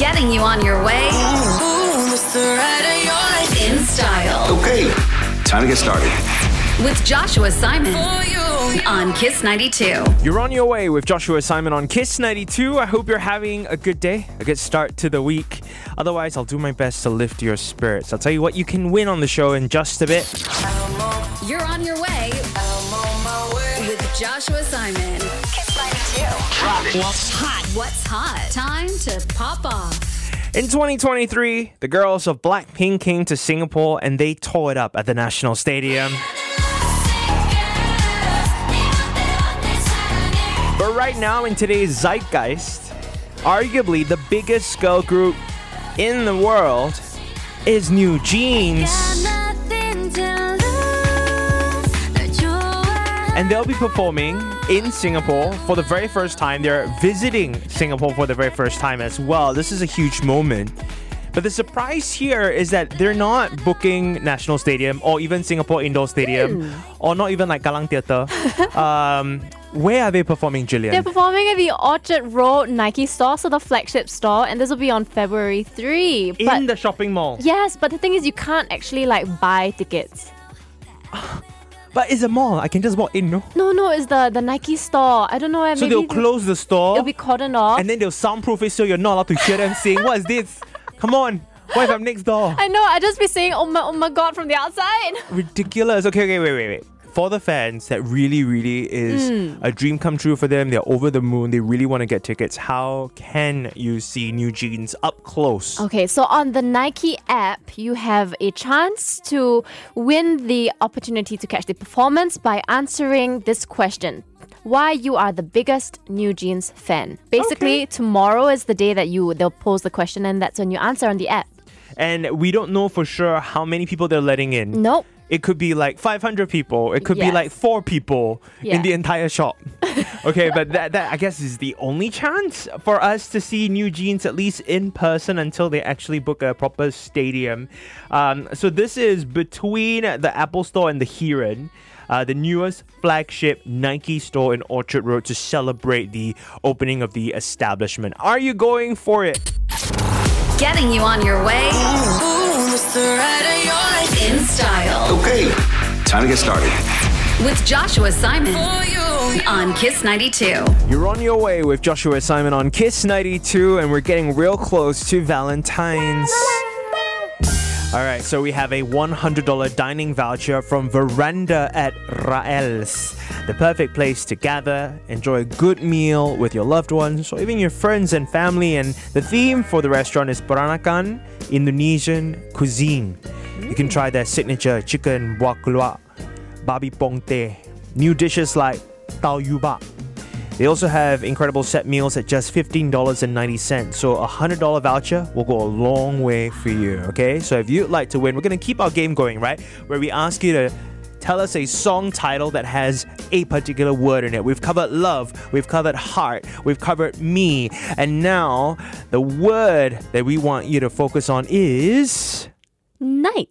Getting you on your way in style Okay, time to get started. with Joshua Simon on Kiss 92. You're on your way with Joshua Simon on Kiss 92. I hope you're having a good day, a good start to the week. Otherwise, I'll do my best to lift your spirits. I'll tell you what you can win on the show in just a bit. You're on your way with Joshua Simon. Kiss 92. What's hot? What's hot? Time to pop off. In 2023, the girls of Blackpink came to Singapore and they tore it up at the National Stadium. But right now, in today's zeitgeist, arguably the biggest girl group in the world is New Jeans. And they'll be performing in Singapore for the very first time. They're visiting Singapore for the very first time as well. This is a huge moment. But the surprise here is that they're not booking National Stadium or even Singapore Indoor Stadium or not even like Kallang Theatre. um, where are they performing, Jillian? They're performing at the Orchard Road Nike store, so the flagship store, and this will be on February 3. in the shopping mall. yes, but the thing is, you can't actually like buy tickets. But it's a mall. I can just walk in, no? No, no, it's the the Nike store. I don't know. So maybe they'll close the store It'll be cordoned off. and then they'll soundproof it so you're not allowed to hear them saying, What is this? Come on. What if I'm next door? I know. I just be saying, "Oh my, oh my God!" from the outside. ridiculous. Okay, okay, wait, wait, wait. For the fans, that really, really is Hmm. a dream come true for them. They're over the moon. They really want to get tickets. How can you see New Jeans up close? Okay, so on the Nike app, you have a chance to win the opportunity to catch the performance by answering this question. Why you are the biggest New Jeans fan. Basically, tomorrow is the day that you they'll pose the question and that's when you answer on the app. And we don't know for sure how many people they're letting in. Nope. It could be like 500 people. It could be like four people in the entire shop. okay, but that, that I guess is the only chance for us to see New Jeans at least in person until they actually book a proper stadium. Um, so this is between the Apple Store and the Heeren. Uh, the newest flagship Nike store in Orchard Road to celebrate the opening of the establishment. Are you going for it? Getting you on your way in style Okay, time to get started. with Joshua Simon on Kiss 92. You're on your way with Joshua Simon on Kiss 92, and we're getting real close to Valentine's. All right, so we have a $100 dining voucher from Veranda at Raels. The perfect place to gather, enjoy a good meal with your loved ones, or even your friends and family. And the theme for the restaurant is Peranakan Indonesian cuisine. You can try their signature chicken keluak, babi pongte, new dishes like tau yubak, they also have incredible set meals at just $15.90. So a $100 voucher will go a long way for you, okay? So if you'd like to win, we're going to keep our game going, right? Where we ask you to tell us a song title that has a particular word in it. We've covered love, we've covered heart, we've covered me, and now the word that we want you to focus on is Night.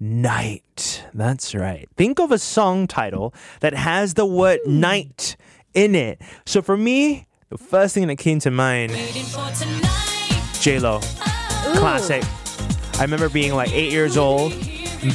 Night. That's right. Think of a song title that has the word night in it. So for me, the first thing that came to mind, J Lo, classic. I remember being like eight years old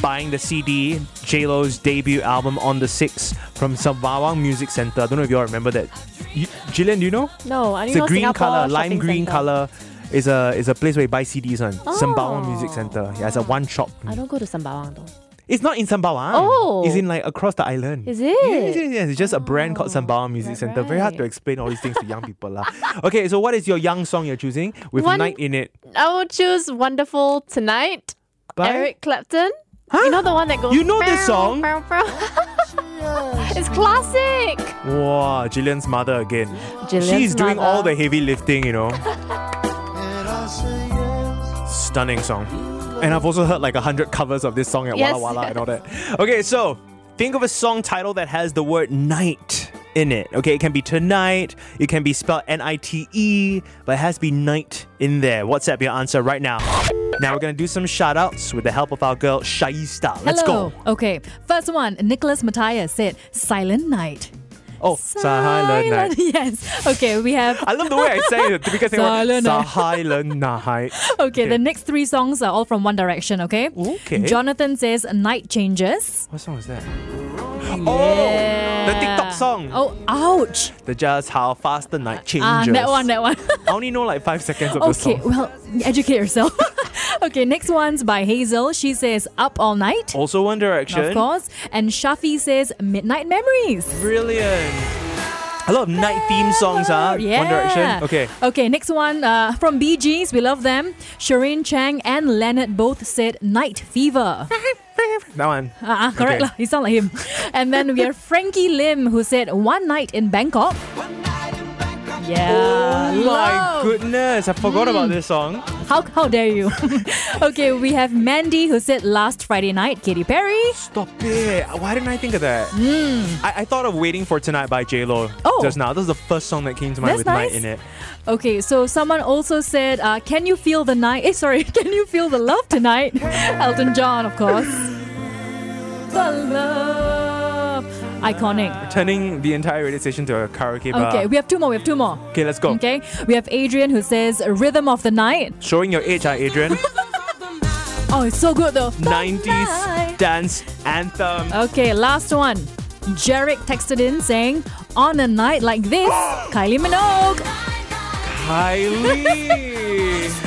buying the CD, J Lo's debut album on the Six from Sembawang Music Center. I don't know if you all remember that. You, Jillian, do you know? No, I It's know a green Singapore color, lime green centre. color. Is a is a place where you buy CDs on Oh. Sembawang Music Center. Yeah, it's a one shop. I don't go to Sembawang though. It's not in Sembawang. Oh. It's in like across the island. Is it? Yes, yes, yes. It's just a brand called oh, Sembawang Music right, Center. Very hard to explain all these things to young people. lah. Okay, so what is your young song you're choosing with One- night in it? I will choose Wonderful Tonight. By- Eric Clapton. Huh? You know the one that goes. You know this song? Oh, it's classic. Wow, Jillian's mother again. Jillian's She's doing all the heavy lifting, you know. Stunning song. And I've also heard like a hundred covers of this song at Yes. Wala Wala and all that. Okay, so think of a song title that has the word night in it. Okay, it can be tonight, it can be spelled N I T E, but it has to be night in there. WhatsApp your answer right now. Now we're gonna do some shout outs with the help of our girl Shaista. Let's Hello. go. Okay, first one. Nicholas Matthias said, Silent Night. Oh, Silent Night. Yes. Okay, we have. I love the way I say it because they Silent Night. Silent Night. Okay, the next three songs are all from One Direction, okay? Okay. Jonathan says Night Changes. What song is that? Oh, the TikTok song. Oh, ouch. The just how fast the night changes. Ah, that one, that one. I only know like five seconds of the song. okay, well, educate yourself. okay, next one's by Hazel. She says Up All Night. Also One Direction. Of course. And Shafi says Midnight Memories. Brilliant. A lot of night theme songs, huh? Yeah. One Direction. Okay. Okay, next one uh, from Bee Gees. We love them. Shireen Chang and Leonard both said Night Fever. That one. Ah, uh, correct Okay. You sound like him. and then we have Frankie Lim who said One Night in Bangkok. Yeah. Oh my goodness. I forgot Mm. about this song. How, how dare you? okay, we have Mandy who said Last Friday Night, Katy Perry. Stop it. Why didn't I think of that? I, I thought of Waiting for Tonight by J-Lo. Oh. just now. This is the first song that came to mind That's with nice. night in it. Okay, so someone also said, uh, Can you feel the night? Eh, sorry, can you feel the love tonight? Elton John, of course. Love. Iconic. Turning the entire radio station to a karaoke bar. Okay, we have two more. We have two more. Okay, let's go. Okay, we have Adrian who says Rhythm of the Night. Showing your age, huh, Adrian? Oh, it's so good though. 90s dance anthem. Okay, last one. Jarek texted in saying, On a night like this, Kylie Minogue. Kylie.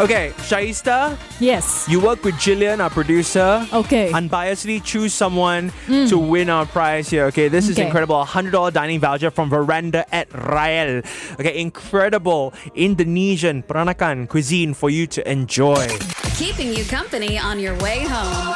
Okay, Shaista, Yes. you work with Jillian, our producer. Okay. Unbiasedly choose someone to mm. win our prize here. Okay, this is Okay. incredible. A hundred dollar dining voucher from Veranda at Rael. Okay, incredible Indonesian peranakan cuisine for you to enjoy. Keeping you company on your way home.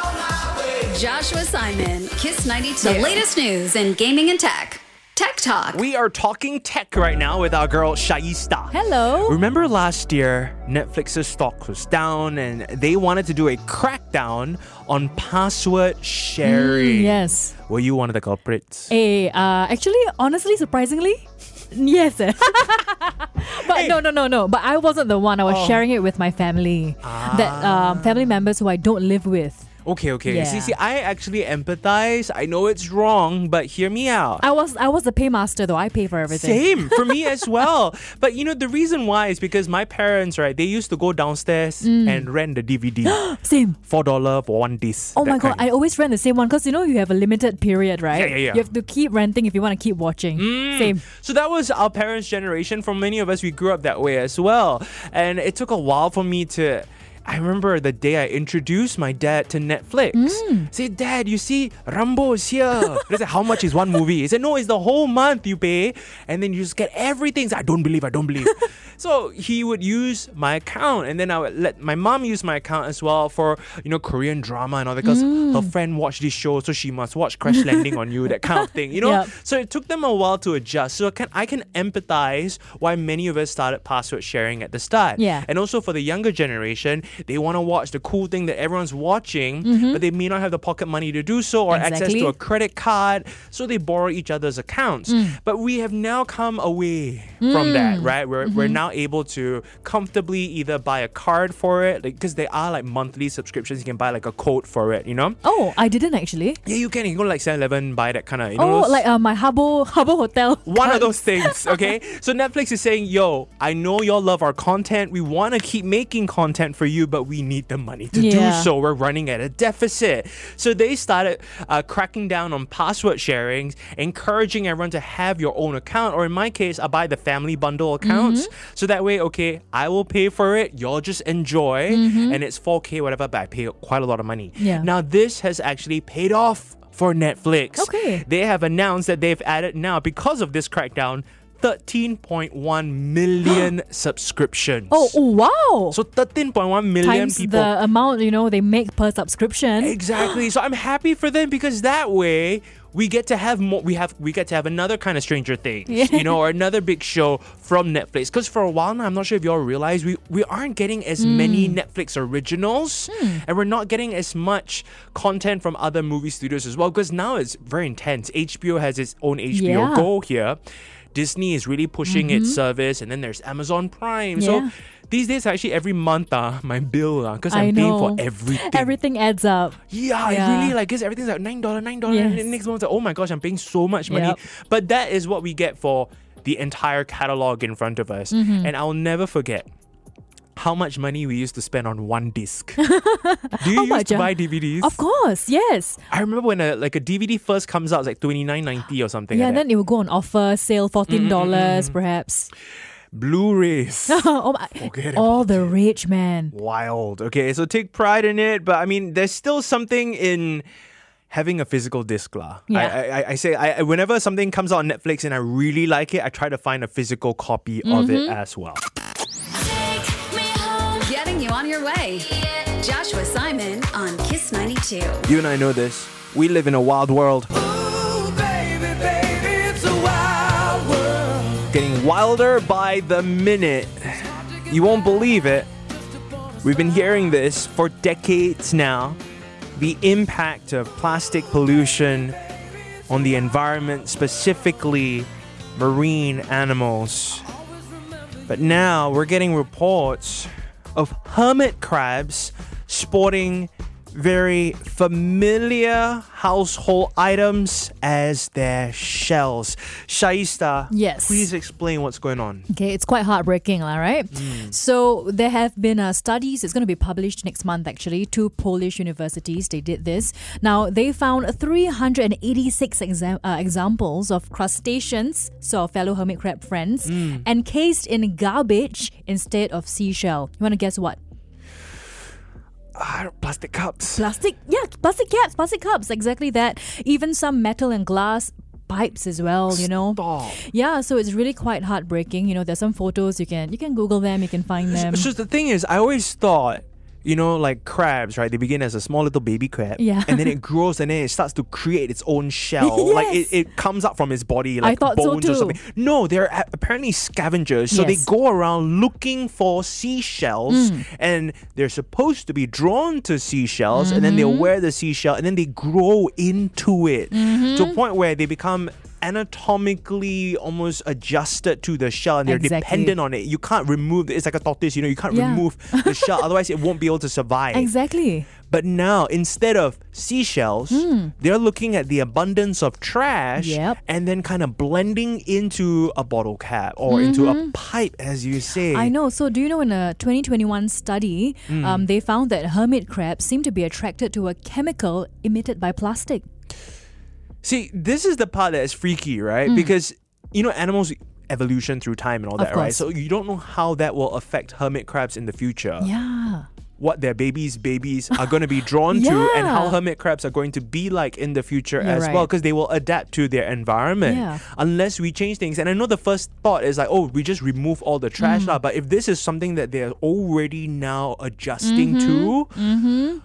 Joshua Simon, Kiss 92. The latest news in gaming and tech. Tech Talk. We are talking tech right now with our girl Shaista. Hello. Remember last year, Netflix's stock was down and they wanted to do a crackdown on password sharing. Yes. Were you one of the culprits? Eh, uh, actually, honestly, surprisingly, yes. eh. but Hey. no, no, no, no. But I wasn't the one. I was Oh. sharing it with my family. That um, family members who I don't live with. Okay, okay. Yeah. See, see, I actually empathize. I know it's wrong, but hear me out. I was I was the paymaster though. I pay for everything. Same for me as well. But you know, the reason why is because my parents, right, they used to go downstairs Mm. and rent the DVD. Same. Four dollar for one disc. Oh my god, kind. I always rent the same one because you know you have a limited period, right? Yeah, yeah, yeah. You have to keep renting if you want to keep watching. Same. So that was our parents' generation. For many of us, we grew up that way as well. And it took a while for me to. I remember the day I introduced my dad to Netflix. Mm. Say, Dad, you see, Rambo is here. I said, How much is one movie? He said, No, it's the whole month you pay, and then you just get everything. I I don't believe, I don't believe. so he would use my account, and then I would let my mom use my account as well for you know Korean drama and all that. Because Mm. her friend watched this show, so she must watch Crash Landing on You, that kind of thing. You know. Yep. So it took them a while to adjust. So I can I can empathize why many of us started password sharing at the start. Yeah. And also for the younger generation, they want to watch the cool thing that everyone's watching, mm-hmm. but they may not have the pocket money to do so or access to a credit card, so they borrow each other's accounts. Mm. But we have now come away from mm. that, right? We're, we're mm-hmm. now able to comfortably either buy a card for it, because there are like monthly subscriptions. You can buy like a code for it, you know? Oh, I didn't actually. Yeah, you can. You can go to like 7 Eleven, buy that kind of, you know, Oh, those- like uh, my Habbo Habbo Hotel. one of those things, okay? so Netflix is saying, yo, I know y'all love our content. We want to keep making content for you, but we need the money to Yeah. do so. We're running at a deficit. So they started uh, cracking down on password sharing, encouraging everyone to have your own account. Or in my case, I buy the family bundle accounts. Mm-hmm. So that way, okay, I will pay for it. Y'all just enjoy. And it's 4K, whatever, but I pay quite a lot of money. Mm-hmm. Yeah. Now, this has actually paid off for Netflix. Okay. They have announced that they've added now, because of this crackdown, 13.1 million subscriptions. Oh, oh, wow. So 13.1 million Times people. the amount you know they make per subscription. Exactly. So I'm happy for them because that way we get to have more we have we get to have another kind of Stranger Things, you know, or another big show from Netflix. Because for a while now, I'm not sure if you all realize we, we aren't getting as hmm. many Netflix originals hmm. and we're not getting as much content from other movie studios as well. Because now it's very intense. HBO has its own HBO Yeah. Go here. Disney is really pushing its service, and then there's Amazon Prime. Mm-hmm. Yeah. So these days, actually, every month, uh, my bill, because I I'm paying for everything. Everything adds up. Yeah, Yeah. really like because everything's like nine dollar, nine dollar, and Yes. then next month, like, oh my gosh, I'm paying so much money. Yep. But that is what we get for the entire catalog in front of us, Mm-hmm. and I'll never forget how much money we used to spend on one disc. Do you How used much, to buy uh, DVDs? Of course, yes. I remember when a like a DVD first comes out, it's like twenty nine ninety or something. Yeah, like then it will go on offer, sale, fourteen dollars mm-hmm, mm-hmm, mm-hmm, perhaps. Blu-rays. oh my, Forget all the rage, man. Wild. Okay, so take pride in it, but I mean, there's still something in having a physical disc lah. I, Yeah. I, I- I say I, whenever something comes out on Netflix and I really like it, I try to find a physical copy of it Mm-hmm. as well. Getting you on your way. Joshua Simon on Kiss 92. You and I know this. We live in a wild world. Getting wilder by the minute. You won't believe it. We've been hearing this for decades now. The impact of plastic pollution on the environment, specifically marine animals. But now we're getting reports of hermit crabs sporting very familiar household items as their shells. Shaista, Yes. please explain what's going on. Okay, it's quite heartbreaking, all right? So there have been uh, studies. It's going to be published next month. Actually, two Polish universities they did this. Now they found 386 exa- uh, examples of crustaceans, so our fellow hermit crab friends, encased in garbage instead of seashell. You want to guess what? Ah, plastic cups. Plastic, yeah, plastic caps, plastic cups, exactly that. Even some metal and glass pipes as well. You know. Stop. Yeah, so it's really quite heartbreaking. You know, there's some photos you can you can Google them, you can find them. So the thing is, I always thought, you know, like crabs, right? They begin as a small little baby crab, Yeah. and then it grows, and then it starts to create its own shell. Like it, it comes up from its body, like thought so bones or something. No, they're apparently scavengers, so they go around looking for seashells, Hmm. and they're supposed to be drawn to seashells, and then they'll Mm-hmm. wear the seashell, and then they grow into it to Mm-hmm. a point where they become anatomically almost adjusted to the shell and they're Exactly. dependent on it. You can't remove it. it's like a tortoise, you know, you can't Yeah. remove the shell, otherwise it won't be able to survive. Exactly. But now, instead of seashells, they're looking at the abundance of trash. Yep. and then kind of blending into a bottle cap or into a pipe, as you say. Mm-hmm. I know. So, do you know in a 2021 study, um, they found that hermit crabs seem to be attracted to a chemical emitted by plastic. See, this is the part that is freaky, right? Because, you know, animals evolution through time and all. Of that, right? So you don't know how that will affect hermit crabs in the future. Yeah. what their babies' babies are going to be drawn to and how hermit crabs are going to be like in the future You're as well because they will adapt to their environment Yeah. unless we change things. And I know the first thought is like, oh, we just remove all the Mm. trash, lah. but if this is something that they're already now adjusting Mm-hmm. to,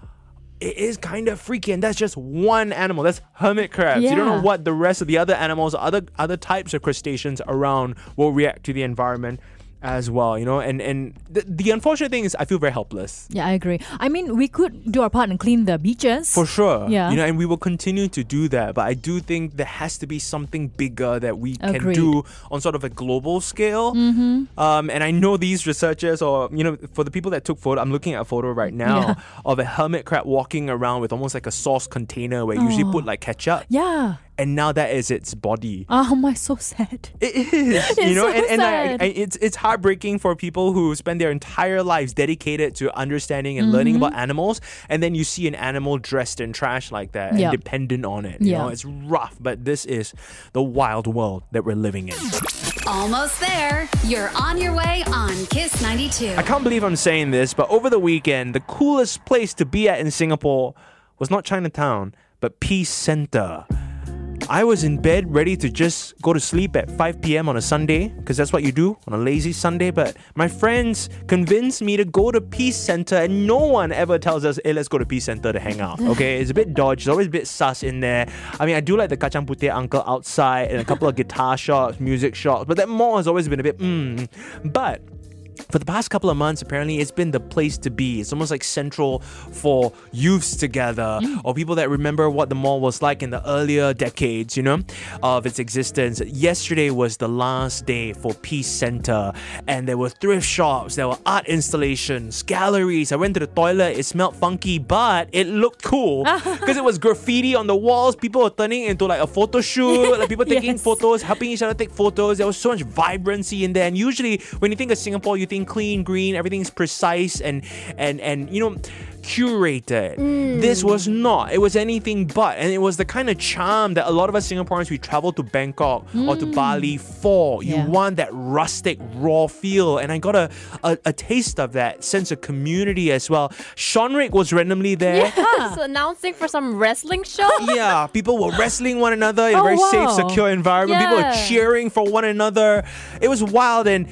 it is kind of freaky, and that's just one animal. That's hermit crabs. You don't know what the rest of the other animals, other other types of crustaceans around will react to the environment as well. You know, and and the, the unfortunate thing is, I feel very helpless. Yeah, I agree. I mean, we could do our part and clean the beaches. For sure. Yeah. You know, and we will continue to do that. But I do think there has to be something bigger that we can do on sort of a global scale. Mm-hmm. Um, and I know these researchers, or, you know, for the people that took photo, I'm looking at a photo right now Yeah. of a hermit crab walking around with almost like a sauce container where you usually put like ketchup. Yeah. And now that is its body. Oh my, so sad. It is, you know, so and, and I, sad. I, it's it's heartbreaking for people who spend their entire lives dedicated to understanding and learning Mm-hmm. about animals, and then you see an animal dressed in trash like that and Yep. dependent on it. You Yeah. know, it's rough, but this is the wild world that we're living in. Almost there. You're on your way on Kiss 92. I can't believe I'm saying this, but over the weekend, the coolest place to be at in Singapore was not Chinatown, but Peace Center. I was in bed ready to just go to sleep at 5 p.m. on a Sunday, because that's what you do on a lazy Sunday. But my friends convinced me to go to Peace Center, and no one ever tells us, hey, let's go to Peace Center to hang out. Okay, it's a bit dodgy, it's always a bit sus in there. I mean, I do like the Kacang Putih uncle outside and a couple of guitar shops, music shops, but that mall has always been a bit, mmm. But for the past couple of months, apparently, it's been the place to be. It's almost like central for youths together mm. or people that remember what the mall was like in the earlier decades, you know, of its existence. Yesterday was the last day for Peace Center, and there were thrift shops, there were art installations, galleries. I went to the toilet, it smelled funky, but it looked cool because it was graffiti on the walls. People were turning into like a photo shoot, like people taking Yes. photos, helping each other take photos. There was so much vibrancy in there. And usually, when you think of Singapore, you think clean, green, everything's precise and and and you know curated. Mm. This was not. It was anything but, and it was the kind of charm that a lot of us Singaporeans we travel to Bangkok or to mm. Bali for. You Yeah. want that rustic, raw feel, and I got a, a a taste of that sense of community as well. Sean Rick was randomly there. Yes, announcing for some wrestling show. Yeah, people were wrestling one another in a Oh, very safe, secure environment. People were cheering for one another. It was wild. And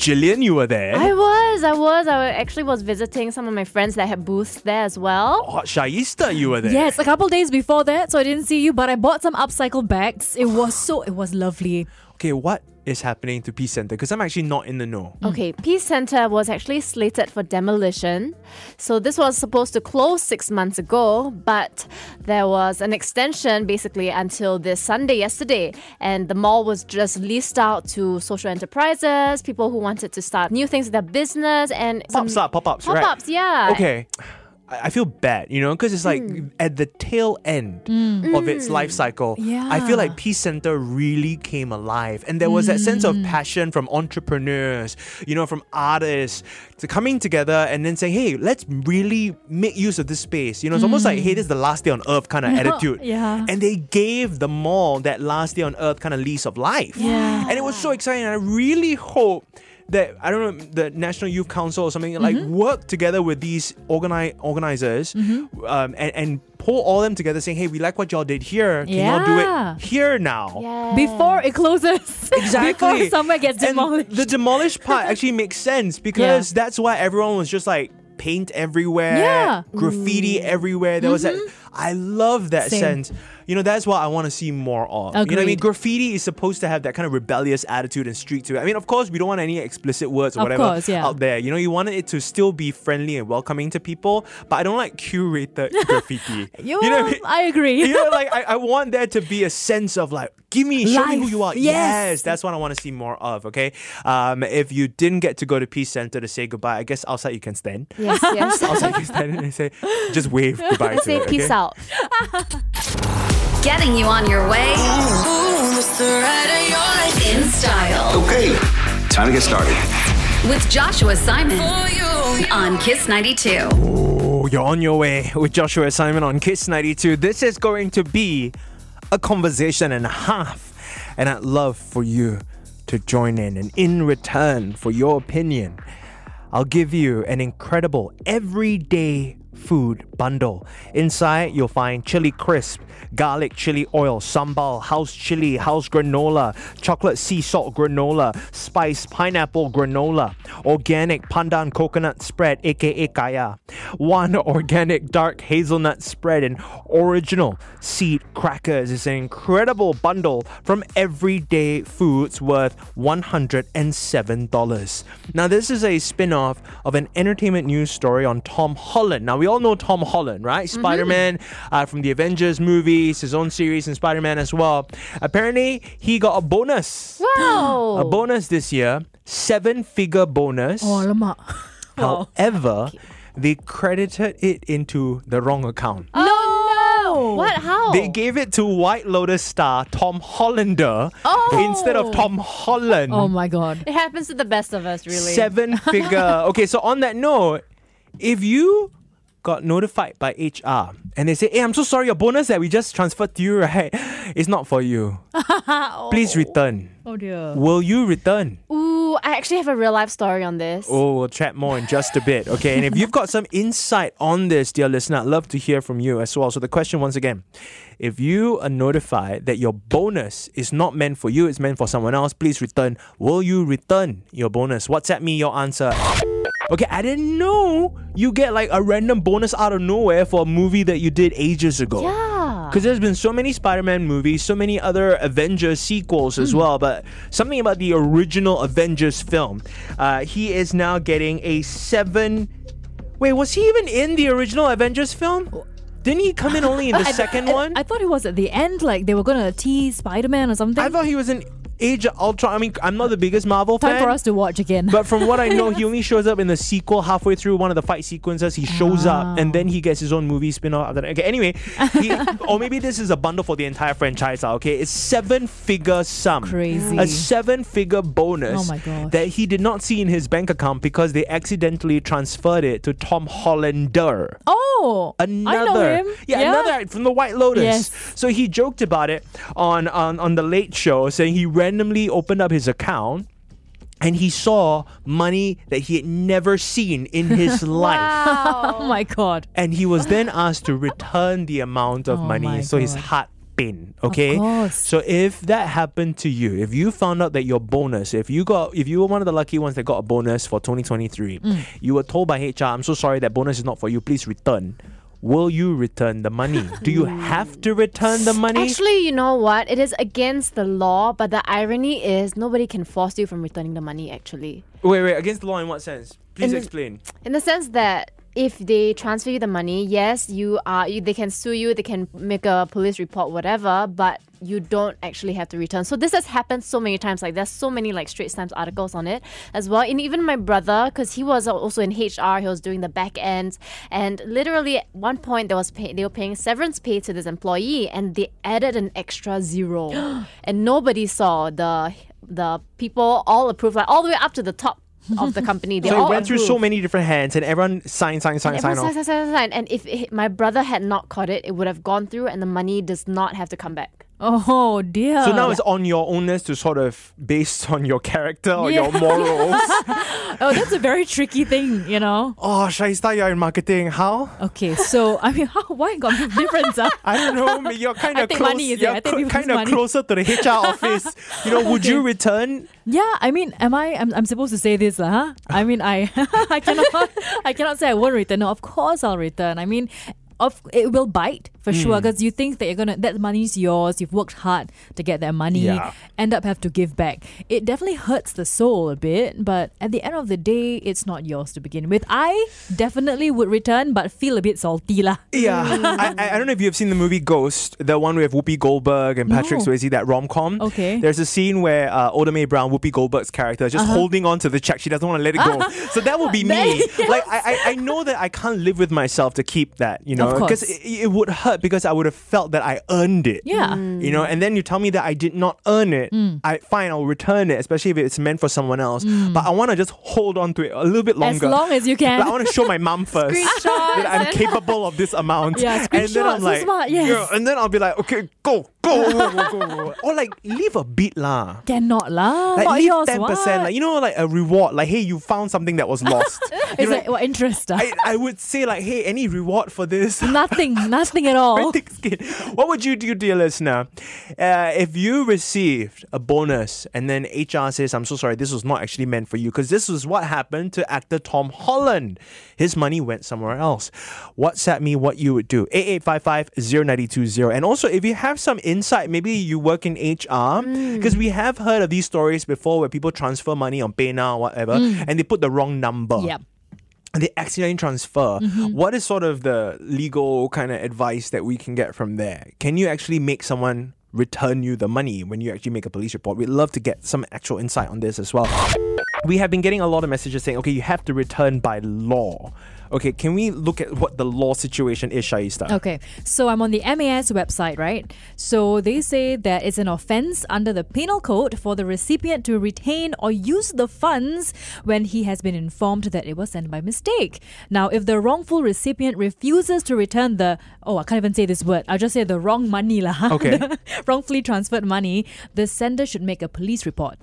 Jillian, you were there. I was, I was, I actually was visiting some of my friends that had booths there as well. Hot Shaista, you were there. Yes, a couple days before that, so I didn't see you, but I bought some upcycle bags. It was so, it was lovely. Okay, what is happening to Peace Center? Because I'm actually not in the know. Mm. Okay, Peace Center was actually slated for demolition. So this was supposed to close six months ago, but there was an extension basically until this Sunday yesterday. And the mall was just leased out to social enterprises, people who wanted to start new things in their business and some ah, Pops up, pop ups, right? pop-ups, yeah. Okay. I I feel bad, you know, because it's like hmm. at the tail end mm. of its life cycle. Yeah. I feel like Peace Center really came alive. And there was that sense of mm. passion from entrepreneurs, you know, from artists to coming together and then saying, hey, let's really make use of this space. You know, it's almost like, hey, this is the last day on earth kind of attitude. Yeah. And they gave the mall that last day on earth kind of lease of life. Yeah. And it was so exciting. And I really hope that I don't know the National Youth Council or something like Mm-hmm. work together with these organi- organizers um, and, and pull all them together saying, hey, we like what y'all did here. Can y'all do it here now? Yeah. Before it closes. Exactly. Before somewhere gets And demolished. the demolished part actually makes sense because that's why everyone was just like paint everywhere, Yeah. graffiti everywhere. There was that. I love that Same. sense. You know, that's what I want to see more of. You know what I mean? Graffiti is supposed to have that kind of rebellious attitude and streak to it. I mean, of course, we don't want any explicit words or Of whatever course, yeah. out there. You know, you want it to still be friendly and welcoming to people, but I don't like curated graffiti. You, know what I mean? I agree. you know, like I, I want there to be a sense of like, give me, show me who you are. yes. that's what I want to see more of. Okay, um, if you didn't get to go to Peace Center to say goodbye, I guess outside you can stand. Yes, yes. Outside you can stand and say, just wave goodbye. to Say it, peace okay? out. Getting you on your way in style Okay, time to get started. with Joshua Simon on Kiss 92. Oh, you're on your way with Joshua Simon on Kiss 92. This is going to be a conversation and a half, and I'd love for you to join in. And in return for your opinion, I'll give you an incredible everyday food bundle. Inside, you'll find chili crisp, garlic chili oil, sambal, house chili, house granola, chocolate sea salt granola, spice pineapple granola, organic pandan coconut spread, aka kaya, one organic dark hazelnut spread, and original seed crackers. It's an incredible bundle from Everyday Foods worth $107. Now, this is a spin off of an entertainment news story on Tom Holland. Now, we all know Tom Holland, right? Spider Man uh, from the Avengers movies, his own series, and Spider Man as well. Apparently, he got a bonus. Wow. A bonus this year, seven figure bonus. Oh, alamak. However, they credited it into the wrong account. No! What? How? They gave it to White Lotus star Tom Hollander instead of Tom Holland. Oh my god. it happens to the best of us, really. Seven figure. okay, so on that note, if you got notified by HR and they say, Hey, I'm so sorry, your bonus that we just transferred to you, right? It's not for you. Oh. Please return. Oh dear. Will you return? Ooh, I actually have a real life story on this. Oh, we'll chat more in just a bit. Okay. And if you've got some insight on this, dear listener, I'd love to hear from you as well. So the question once again, if you are notified that your bonus is not meant for you, it's meant for someone else, please return. Will you return your bonus? WhatsApp me your answer. Okay, I didn't know you get like a random bonus out of nowhere for a movie that you did ages ago. Yeah. Because there's been so many Spider-Man movies, so many other Avengers sequels as well, but something about the original Avengers film. Uh, he is now getting a seven. Wait, was he even in the original Avengers film? Didn't he come in only in the I- second I- one? I, thought it was at the end, like they were gonna tease Spider Man or something. I thought he was in Age of Ultron. I mean, I'm not the biggest Marvel Time fan. for us to watch again. But from what I know, he only shows up in the sequel halfway through one of the fight sequences. He shows up and then he gets his own movie spin off. Okay, anyway, he, or maybe this is a bundle for the entire franchise. ah, Okay, it's seven figure sum. Crazy. A seven figure bonus Oh my gosh. that he did not see in his bank account because they accidentally transferred it to Tom Hollander. oh, Another, I know him. yeah, another from the White Lotus. Yes. So he joked about it on, on on the Late Show, saying he randomly opened up his account and he saw money that he had never seen in his life. Oh my god. And he was then asked to return the amount of Oh money. my So his heart pain. Okay. course. So if that happened to you, if you found out that your bonus, if you got if you were one of the lucky ones that got a bonus for 2023, Mm. you were told by HR, I'm so sorry that bonus is not for you, please return. Will you return the money? Do you have to return the money? Actually, you know what? It is against the law, but the irony is nobody can force you from returning the money, actually. wait, wait, against the law in what sense? Please In explain. In the sense that if they transfer you the money, yes, you are you, they can sue you, they can make a police report, whatever, but you don't actually have to return. So this has happened so many times. Like there's so many like Straits Times articles on it as well. And even my brother, because he was also in HR, he was doing the back end, and literally at one point there was pay, they were paying severance pay to this employee, and they added an extra zero, and nobody saw the the people all approved like all the way up to the top of the company. They So all it went through so many different hands and everyone signed, signed, signed, signed everyone off. sign, sign, sign, sign. And if it, my brother had not caught it, it would have gone through, and the money does not have to come back. Oh dear. So now it's on your onus to sort of based on your character or your morals. oh, that's a very tricky thing, you know. oh, Shaista, you're in marketing. How? Okay, so I mean, how, why got difference? ah? I don't know. You're kind of close. money, is it? you're kind of closer to the HR office. You know, would you return? Yeah, I mean, am I? I'm, I'm supposed to say this, lah? Huh? I mean, I I cannot I cannot say I won't return. No, of course I'll return. I mean, of it will bite for sure Hmm. because you think that you're gonna that money's yours. You've worked hard to get that money. Yeah. End up have to give back. It definitely hurts the soul a bit, but at the end of the day, it's not yours to begin with. I definitely would return, but feel a bit salty, lah. Yeah, I, I I don't know if you've seen the movie Ghost, the one with Whoopi Goldberg and Patrick No. Swayze, that rom com. Okay. There's a scene where uh, Oda Mae Brown, Whoopi Goldberg's character, is just Uh-huh. holding on to the check. She doesn't want to let it go. so that would be me. Like I, I, I know that I can't live with myself to keep that, you know, Of because it, it would hurt because I would have felt that I earned it. Yeah. You know, and then you tell me that I did not earn it. Mm. I fine, I'll return it, especially if it's meant for someone else. But I want to just hold on to it a little bit longer, As long as you can. Like, I want to show my mom first that I'm capable of this amount. Yeah, and then screenshot, I'm so like, smart, yes. yeah, and then I'll be like, okay, go, go, go, go, go, or like leave a bit lah. Cannot lah. Like not leave yours. ten percent, what? like you know, like a reward. Like hey, you found something that was lost. You it's know, like what interest? ah? I, I would say like, hey, any reward for this? nothing, nothing at all. Thick skin. What would you do, dear listener, uh, if you received a bonus and then HR says, I'm so sorry, this was not actually meant for you? Because this was what happened to actor Tom Holland. His money went somewhere else. WhatsApp me what you would do. 8855 0920. And also, if you have some insight, maybe you work in HR, because we have heard of these stories before where people transfer money on PayNow or whatever, and they put the wrong number Yep. and they accidentally transfer. Mm-hmm. What is sort of the legal kind of advice that we can get from there? Can you actually make someone return you the money when you actually make a police report? We'd love to get some actual insight on this as well. We have been getting a lot of messages saying, okay, you have to return by law. Okay, can we look at what the law situation is, Shaista? Okay, so I'm on the MAS website, right? So they say that it's an offense under the penal code for the recipient to retain or use the funds when he has been informed that it was sent by mistake. Now, if the wrongful recipient refuses to return the oh, I can't even say this word. I'll just say the wrong money lah. Okay. Wrongfully transferred money. The sender should make a police report.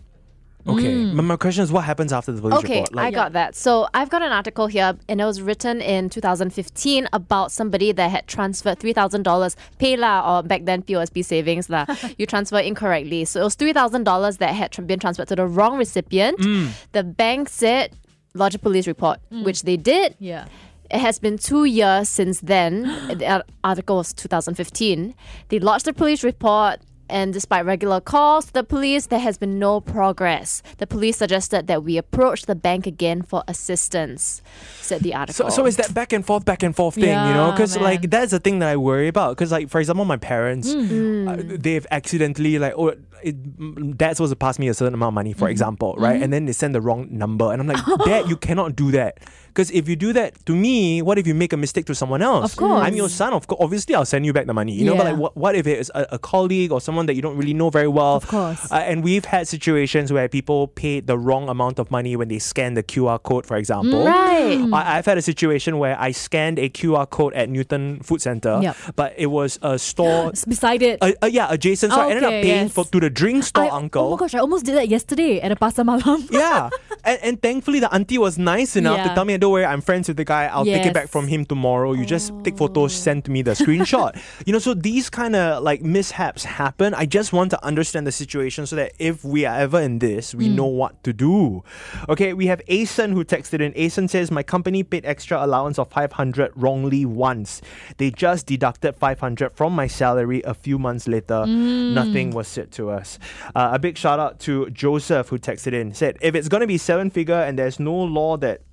Okay, mm. but my question is, what happens after the police report? Okay, report? I got that. So I've got an article here, and it was written in 2015 about somebody that had transferred three thousand dollars PayLah or back then POSB savings lah. you transfer incorrectly, so it was three thousand dollars that had been transferred to the wrong recipient. Mm. The bank said lodge a police report, mm. which they did. Yeah. It has been two years since then. The article was 2015. They lodged a police report. And despite regular calls to the police, there has been no progress. The police suggested that we approach the bank again for assistance, said the article. So, so it's that back and forth, back and forth thing, you know? Because like that's the thing that I worry about. Because like for example, my parents, Mm. uh, they've accidentally like oh, it, mm, dad's supposed to pass me a certain amount of money, Mm-hmm. for example, right? And then they send the wrong number, and I'm like, Dad, you cannot do that. Because if you do that to me, what if you make a mistake to someone else? Of course. I'm your son. Of course, obviously, I'll send you back the money. You know, but like, what, what if it's a, a colleague or someone that you don't really know very well? Of course. Uh, and we've had situations where people paid the wrong amount of money when they scanned the QR code, for example. right. I, I've had a situation where I scanned a QR code at Newton Food Center, Yep. but it was a store. Beside it. Uh, uh, yeah, adjacent. So I ended up paying yes. for to the drink store I- uncle. Oh my gosh, I almost did that yesterday at a Pasar Malam. yeah, and, and thankfully the auntie was nice enough to tell me, "Don't worry, I'm friends with the guy. I'll take it back from him tomorrow. You just take photos, send to me the screenshot." you know, so these kind of like mishaps happen. I just want to understand the situation so that if we are ever in this, we know what to do. Okay, we have Asen who texted in. Asen says, "My company paid extra allowance of 500 wrongly once. They just deducted 500 from my salary a few months later. Nothing was said to us." Uh, a big shout out to Joseph who texted in. Said, "If it's going to be seven figure and there's no law that."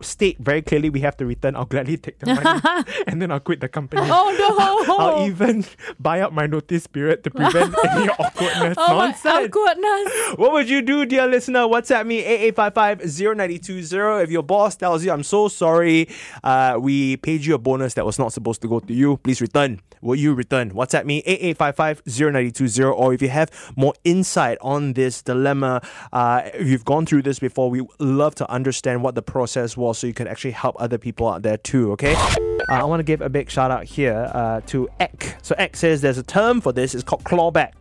State very clearly we have to return. I'll gladly take the money and then I'll quit the company. oh no! I'll even buy out my notice period to prevent any awkwardness. oh Nonsense. awkwardness. What would you do, dear listener? WhatsApp me 8855-0920. If your boss tells you, I'm so sorry, uh, we paid you a bonus that was not supposed to go to you, please return. Will you return? WhatsApp me 8855-0920. Or if you have more insight on this dilemma, uh, if you've gone through this before, we love to understand what the process was so you can actually help other people out there too, okay? Uh, I want to give a big shout out here uh, to Ek. So Ek says there's a term for this, it's called clawback.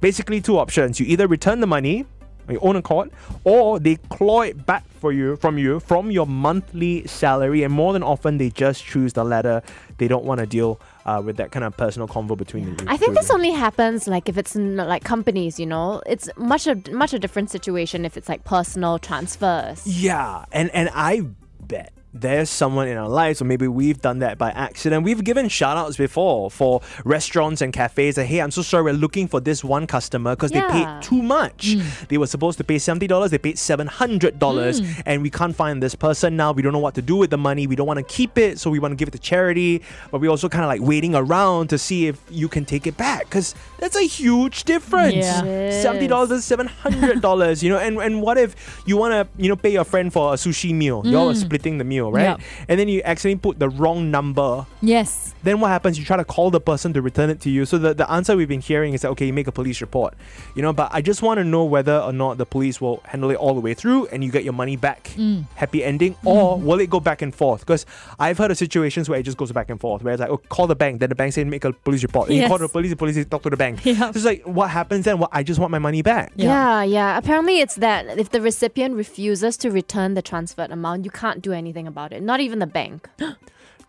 Basically, two options. You either return the money on your own accord, or they claw it back for you from you from your monthly salary. And more than often, they just choose the latter. They don't want to deal uh, with that kind of personal convo between the I think this only happens like if it's in like companies, you know. It's much a much a different situation if it's like personal transfers. Yeah, and and I bet there's someone in our lives, or maybe we've done that by accident. We've given shout outs before for restaurants and cafes that, hey, I'm so sorry, we're looking for this one customer because they paid too much. Mm. They were supposed to pay $70, they paid $700, mm. and we can't find this person now. We don't know what to do with the money. We don't want to keep it, so we want to give it to charity, but we're also kind of like waiting around to see if you can take it back because that's a huge difference. Yeah. $70 is. seven hundred dollars. you know, and and what if you want to you know pay your friend for a sushi meal? Y'all are mm. splitting the meal, right? Yep. And then you accidentally put the wrong number. Yes. Then what happens? You try to call the person to return it to you. So the, the answer we've been hearing is that okay, you make a police report. You know, but I just want to know whether or not the police will handle it all the way through and you get your money back. Mm. Happy ending, mm-hmm. or will it go back and forth? Because I've heard of situations where it just goes back and forth, where it's like, oh, call the bank, then the bank say make a police report. And you call the police, the police say, talk to the bank. Yeah. It's like what happens then? What I just want my money back. Yeah. yeah, Apparently, it's that if the recipient refuses to return the transferred amount, you can't do anything about it. Not even the bank.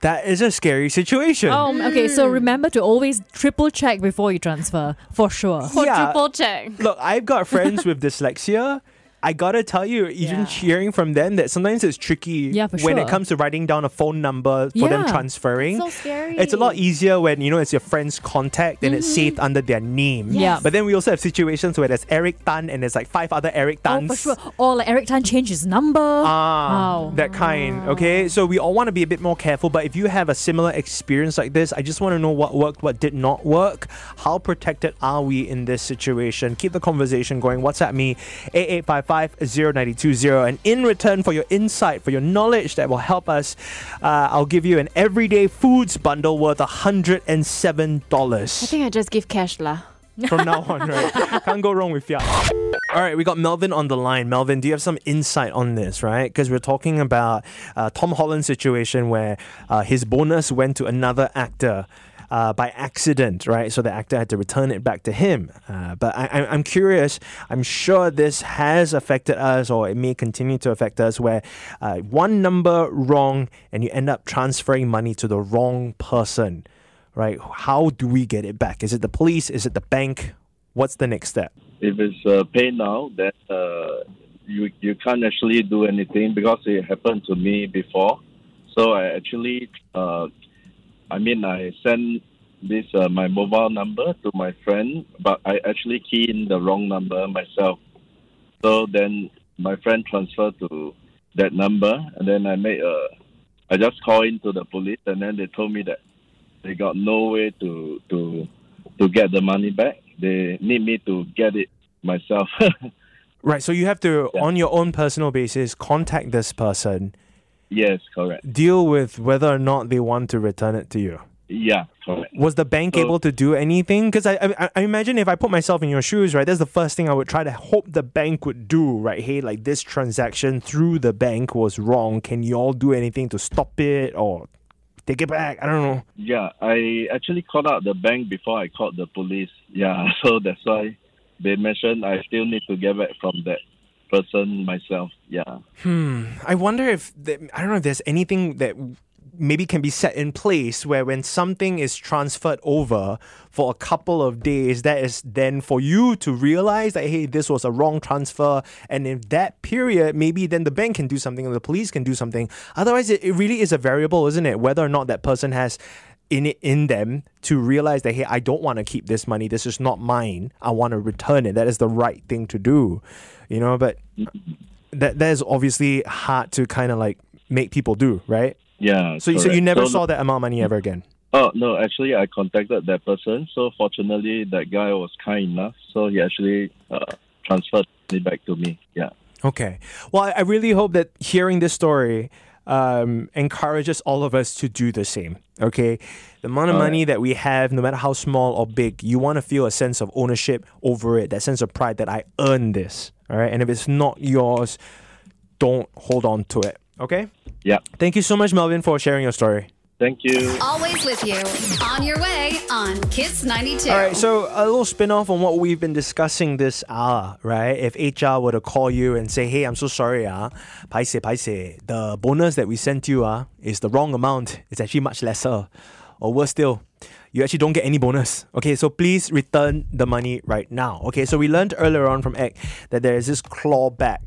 That is a scary situation. Um, okay, so remember to always triple check before you transfer, for sure. Or Yeah. triple check. Look, I've got friends with dyslexia. I gotta tell you, even Yeah. hearing from them that sometimes it's tricky Yeah, when it comes to writing down a phone number for them Yeah. transferring. So scary. It's a lot easier when you know it's your friend's contact and it's saved under their name. Yeah. But then we also have situations where there's Eric Tan and there's like five other Eric Tans. Oh, for sure. Or like Eric Tan changes number. Ah, Wow. that kind. Okay, so we all want to be a bit more careful. But if you have a similar experience like this, I just want to know what worked, what did not work. How protected are we in this situation? Keep the conversation going. WhatsApp me 8855-0920. And in return for your insight, for your knowledge that will help us, uh, I'll give you an everyday foods bundle worth $107 I think I just give cash lah. from now on, right? Can't go wrong with ya. All right, we got Melvin on the line. Melvin, do you have some insight on this, right? Because we're talking about uh, Tom Holland's situation where uh, his bonus went to another actor. Uh, by accident, right? So the actor had to return it back to him. Uh, but I, I'm curious. I'm sure this has affected us, or it may continue to affect us, where uh, one number wrong and you end up transferring money to the wrong person right? How do we get it back? Is it the police? Is it the bank? What's the next step? if it's uh, PayNow, then uh, you you can't actually do anything because it happened to me before. So I actually, uh, I mean, I sent this uh, my mobile number to my friend, but I actually key in the wrong number myself. So then my friend transferred to that number, and then I made a. I just called into the police, and then they told me that they got no way to to to get the money back. They need me to get it myself. Right. So you have to, Yeah. on your own personal basis, contact this person, yes, correct. deal with whether or not they want to return it to you. Yeah, correct. Was the bank So- able to do anything? Because I, I, I imagine if I put myself in your shoes, right, that's the first thing I would try to hope the bank would do, right? Hey, like this transaction through the bank was wrong. Can you all do anything to stop it or take it back? I don't know. Yeah, I actually called out the bank before I called the police. Yeah, so that's why they mentioned I still need to get back from that person myself. Yeah. Hmm. I wonder if I don't know if there's anything that maybe can be set in place where when something is transferred over for a couple of days that is then for you to realize that hey this was a wrong transfer and in that period maybe then the bank can do something or the police can do something otherwise it, it really is a variable isn't it whether or not that person has in it in them to realize that hey I don't want to keep this money this is not mine I want to return it that is the right thing to do you know but that that is obviously hard to kind of like make people do, right? Yeah. So, so you never So- saw that amount of money ever again. Oh no, actually I contacted that person. So fortunately, that guy was kind enough. So he actually uh, transferred it back to me. Yeah. Okay. Well, I really hope that hearing this story um, encourages all of us to do the same. Okay. The amount of money that we have, no matter how small or big, you want to feel a sense of ownership over it, that sense of pride that I earned this. All right. And if it's not yours, don't hold on to it. Okay. Yeah. Thank you so much, Melvin, for sharing your story. Thank you. Always with you. On your way on Kiss 92. All right, so a little spin off on what we've been discussing this hour, right? If HR were to call you and say, hey, I'm so sorry, ah, paise, paise, the bonus that we sent you ah, is the wrong amount. It's actually much lesser. Or worse still, you actually don't get any bonus. Okay, so please return the money right now. Okay, so we learned earlier on from Egg that there is this clawback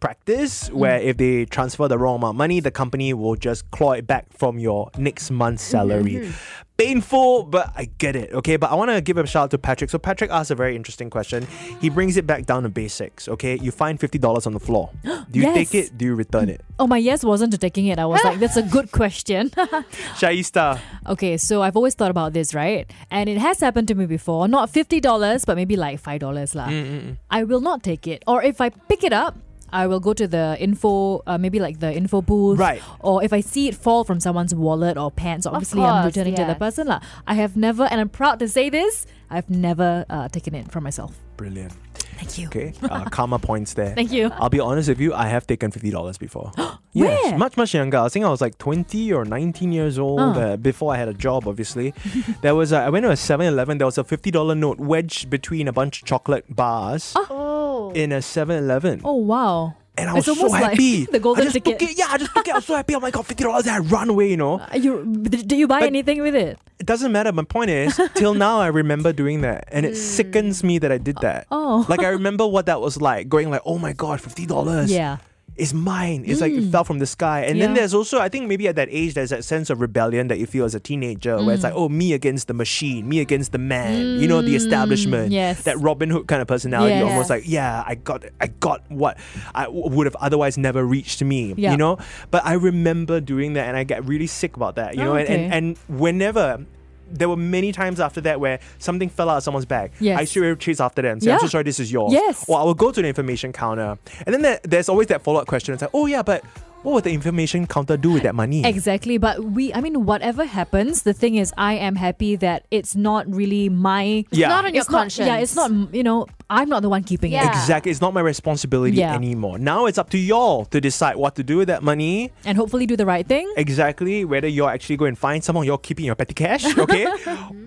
practice where mm. if they transfer the wrong amount of money, the company will just claw it back from your next month's mm-hmm. salary. Mm-hmm. Painful, but I get it. Okay, but I want to give a shout out to Patrick. So Patrick asked a very interesting question. He brings it back down to basics. Okay, you find fifty dollars on the floor. Do you Yes. take it? Do you return it? Oh, my yes wasn't to taking it. I was like, that's a good question. Shaista. okay, so I've always thought about this, right? And it has happened to me before. Not $50, but maybe like $5 lah. Mm, mm, mm, I will not take it. Or if I pick it up, I will go to the info, uh, maybe like the info booth. Right. Or if I see it fall from someone's wallet or pants, obviously I'm course, returning to the person. lah. I have never, and I'm proud to say this, I've never uh, taken it from myself. Brilliant. Thank you. Okay, uh, karma points there. Thank you. I'll be honest with you, I have taken fifty dollars before. yes, Where? much much younger. I think I was like twenty or nineteen years old Oh. uh, before I had a job. Obviously, there was a, I went to a 7-Eleven. There was a fifty dollar note wedged between a bunch of chocolate bars Oh. In a 7-Eleven. Oh, wow. And I was so almost like happy. the golden I just ticket. Took it. Yeah, I just took it. I was so happy. I'm like, oh, fifty dollars. I run away. You know, Uh, You, did, you buy But- anything with it? it doesn't matter. My point is, till now, I remember doing that, and it sickens me that I did that. Oh. like I remember what that was like. Going like, oh my god, fifty dollars. Yeah. It's mine. It's like it mm. fell from the sky. And then there's also, I think maybe at that age, there's that sense of rebellion that you feel as a teenager, where it's mm. like, oh, me against the machine, me against the man, you know, the mm. establishment. yes. That Robin Hood kind of personality, Yes. almost like, yeah, I got, I got what I w- would have otherwise never reached me, Yeah. you know. But I remember doing that, and I get really sick about that, you Oh, know. And, and and whenever. There were many times after that where something fell out of someone's bag. Yes. I straight chase after them. Say, I'm so sorry, this is yours. Yes. Or I will go to the information counter. And then there, there's always that follow up question. It's like, oh, yeah, but what would the information counter do with that money? Exactly, but we, I mean, whatever happens, the thing is, I am happy that it's not really my. Yeah. Not on your it's not, conscience. yeah, it's not, you know, I'm not the one keeping Yeah. it. Exactly. It's not my responsibility Yeah. anymore. Now it's up to y'all to decide what to do with that money. And hopefully do the right thing. Exactly. Whether you're actually going and find someone, you're keeping your petty cash, okay?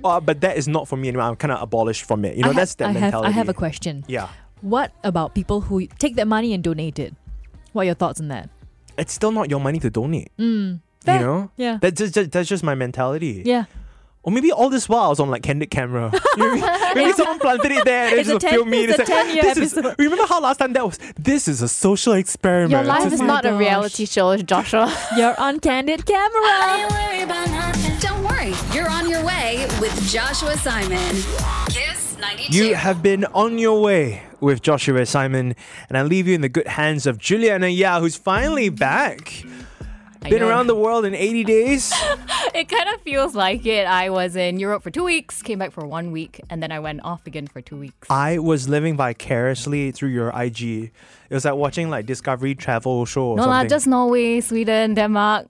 uh, but that is not for me anymore. I'm kind of abolished from it. You know, I ha- that's that I have, mentality. I have a question. Yeah. What about people who take that money and donate it? What are your thoughts on that? It's still not your money to donate. Mm, You know? Yeah. That's just, that's just my mentality. Yeah. Or maybe all this while I was on like candid camera. maybe, maybe someone planted it there and It's it's a just 10 film me. and it's a like, 10-year this is, remember how last time that was? This is a social experiment. Your life is my not a reality show, Joshua. You're on candid camera. Don't worry, you're on your way with Joshua Simon. Kiss 92. You have been on your way with Joshua Simon, and I leave you in the good hands of Juliana Yao, who's finally back. Been know. around the world in 80 days. It kind of feels like it. I was in Europe for two weeks, came back for one week, and then I went off again for two weeks. I was living vicariously through your IG. It was like watching like Discovery Travel show or no something. just Norway, Sweden, Denmark.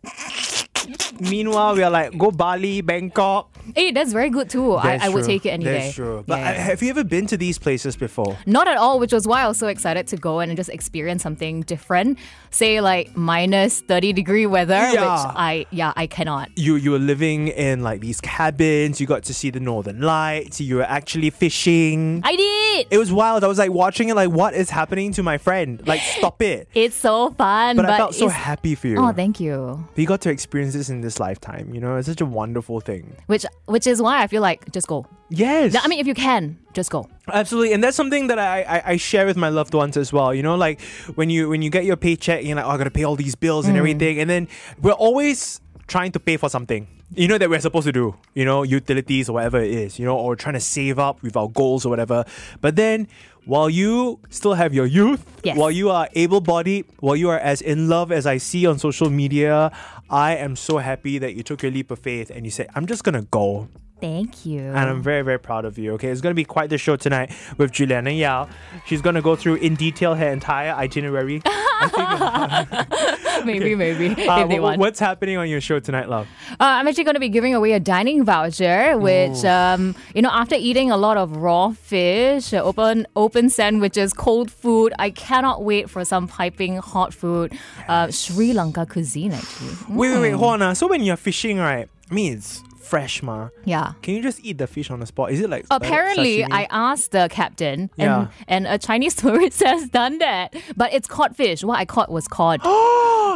Meanwhile, we are like go Bali, Bangkok. Hey, that's very good too. I, That's I would take it any That's day. true. But Yeah, I- yeah. have you ever been to these places before? Not at all, which was why I was so excited to go and just experience something different. Say like minus 30 degree weather, Yeah. which I yeah, I cannot. You you were living in like these cabins. You got to see the northern lights. You were actually fishing. I did. It was wild. I was like watching it, like, what is happening to my friend? Like, stop it. It's so fun. But, But, I felt so happy for you. Oh, thank you. you got to experience this in this lifetime. You know, it's such a wonderful thing. Which which is why I feel like just go. Yes. I mean, if you can, just go. Absolutely, and that's something that I, I I share with my loved ones as well. You know, like when you when you get your paycheck, you're like, oh, I gotta pay all these bills and mm. everything, and then we're always trying to pay for something. You know that we're supposed to do. You know, utilities or whatever it is. You know, or trying to save up with our goals or whatever. But then. While you still have your youth, Yes. while you are able bodied, while you are as in love as I see on social media, I am so happy that you took your leap of faith and you said, I'm just gonna go. Thank you. And I'm very, very proud of you. Okay, it's going to be quite the show tonight with Juliana Yao. She's going to go through in detail her entire itinerary. maybe, maybe Uh, if they wh- want. What's happening on your show tonight, love? Uh, I'm actually going to be giving away a dining voucher, which um, you know, after eating a lot of raw fish, uh, open open sandwiches, cold food, I cannot wait for some piping hot food, uh, Sri Lanka cuisine actually. Wait, wait, wait, hold on. ah. So when you're fishing, right? I mean, it's fresh, ma. Yeah. Can you just eat the fish on the spot? Is it like uh, Apparently? I asked the captain, and, Yeah. and a Chinese tourist has done that. But it's caught fish. What I caught was cod.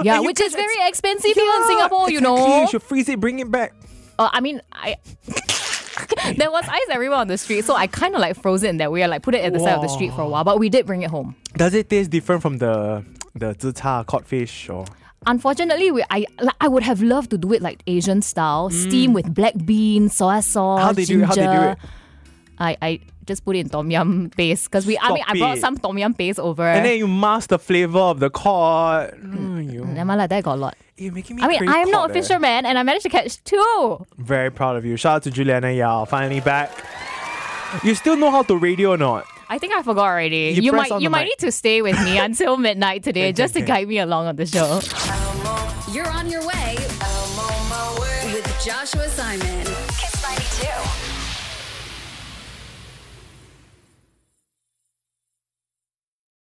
yeah, which is very it's- expensive here in Yeah, Singapore, you exactly. know. You should freeze it, bring it back. Uh, I mean, I there was ice everywhere on the street, so I kind of like froze it in that way. I like put it at the side of the street for a while, but we did bring it home. Does it taste different from the the zita cod fish or? Unfortunately, we, I like, I would have loved to do it like Asian style, steam with black beans, soy sauce, Mm. How they do it? ginger. How they do it? I, I just put it in tom yum paste because we. I mean, I brought some tom yum paste over. And then you mask the flavor of the cod. Mm, you, Never like that got a lot. you're making me I mean, I'm not a eh. fisherman, and I managed to catch two. Very proud of you. Shout out to Juliana Yao, finally back. You still know how to radio or not? I think I forgot already. You You, might you might mic. need to stay with me until midnight today just to guide me along on the show. You're on your way. with Joshua Simon. Kiss 92.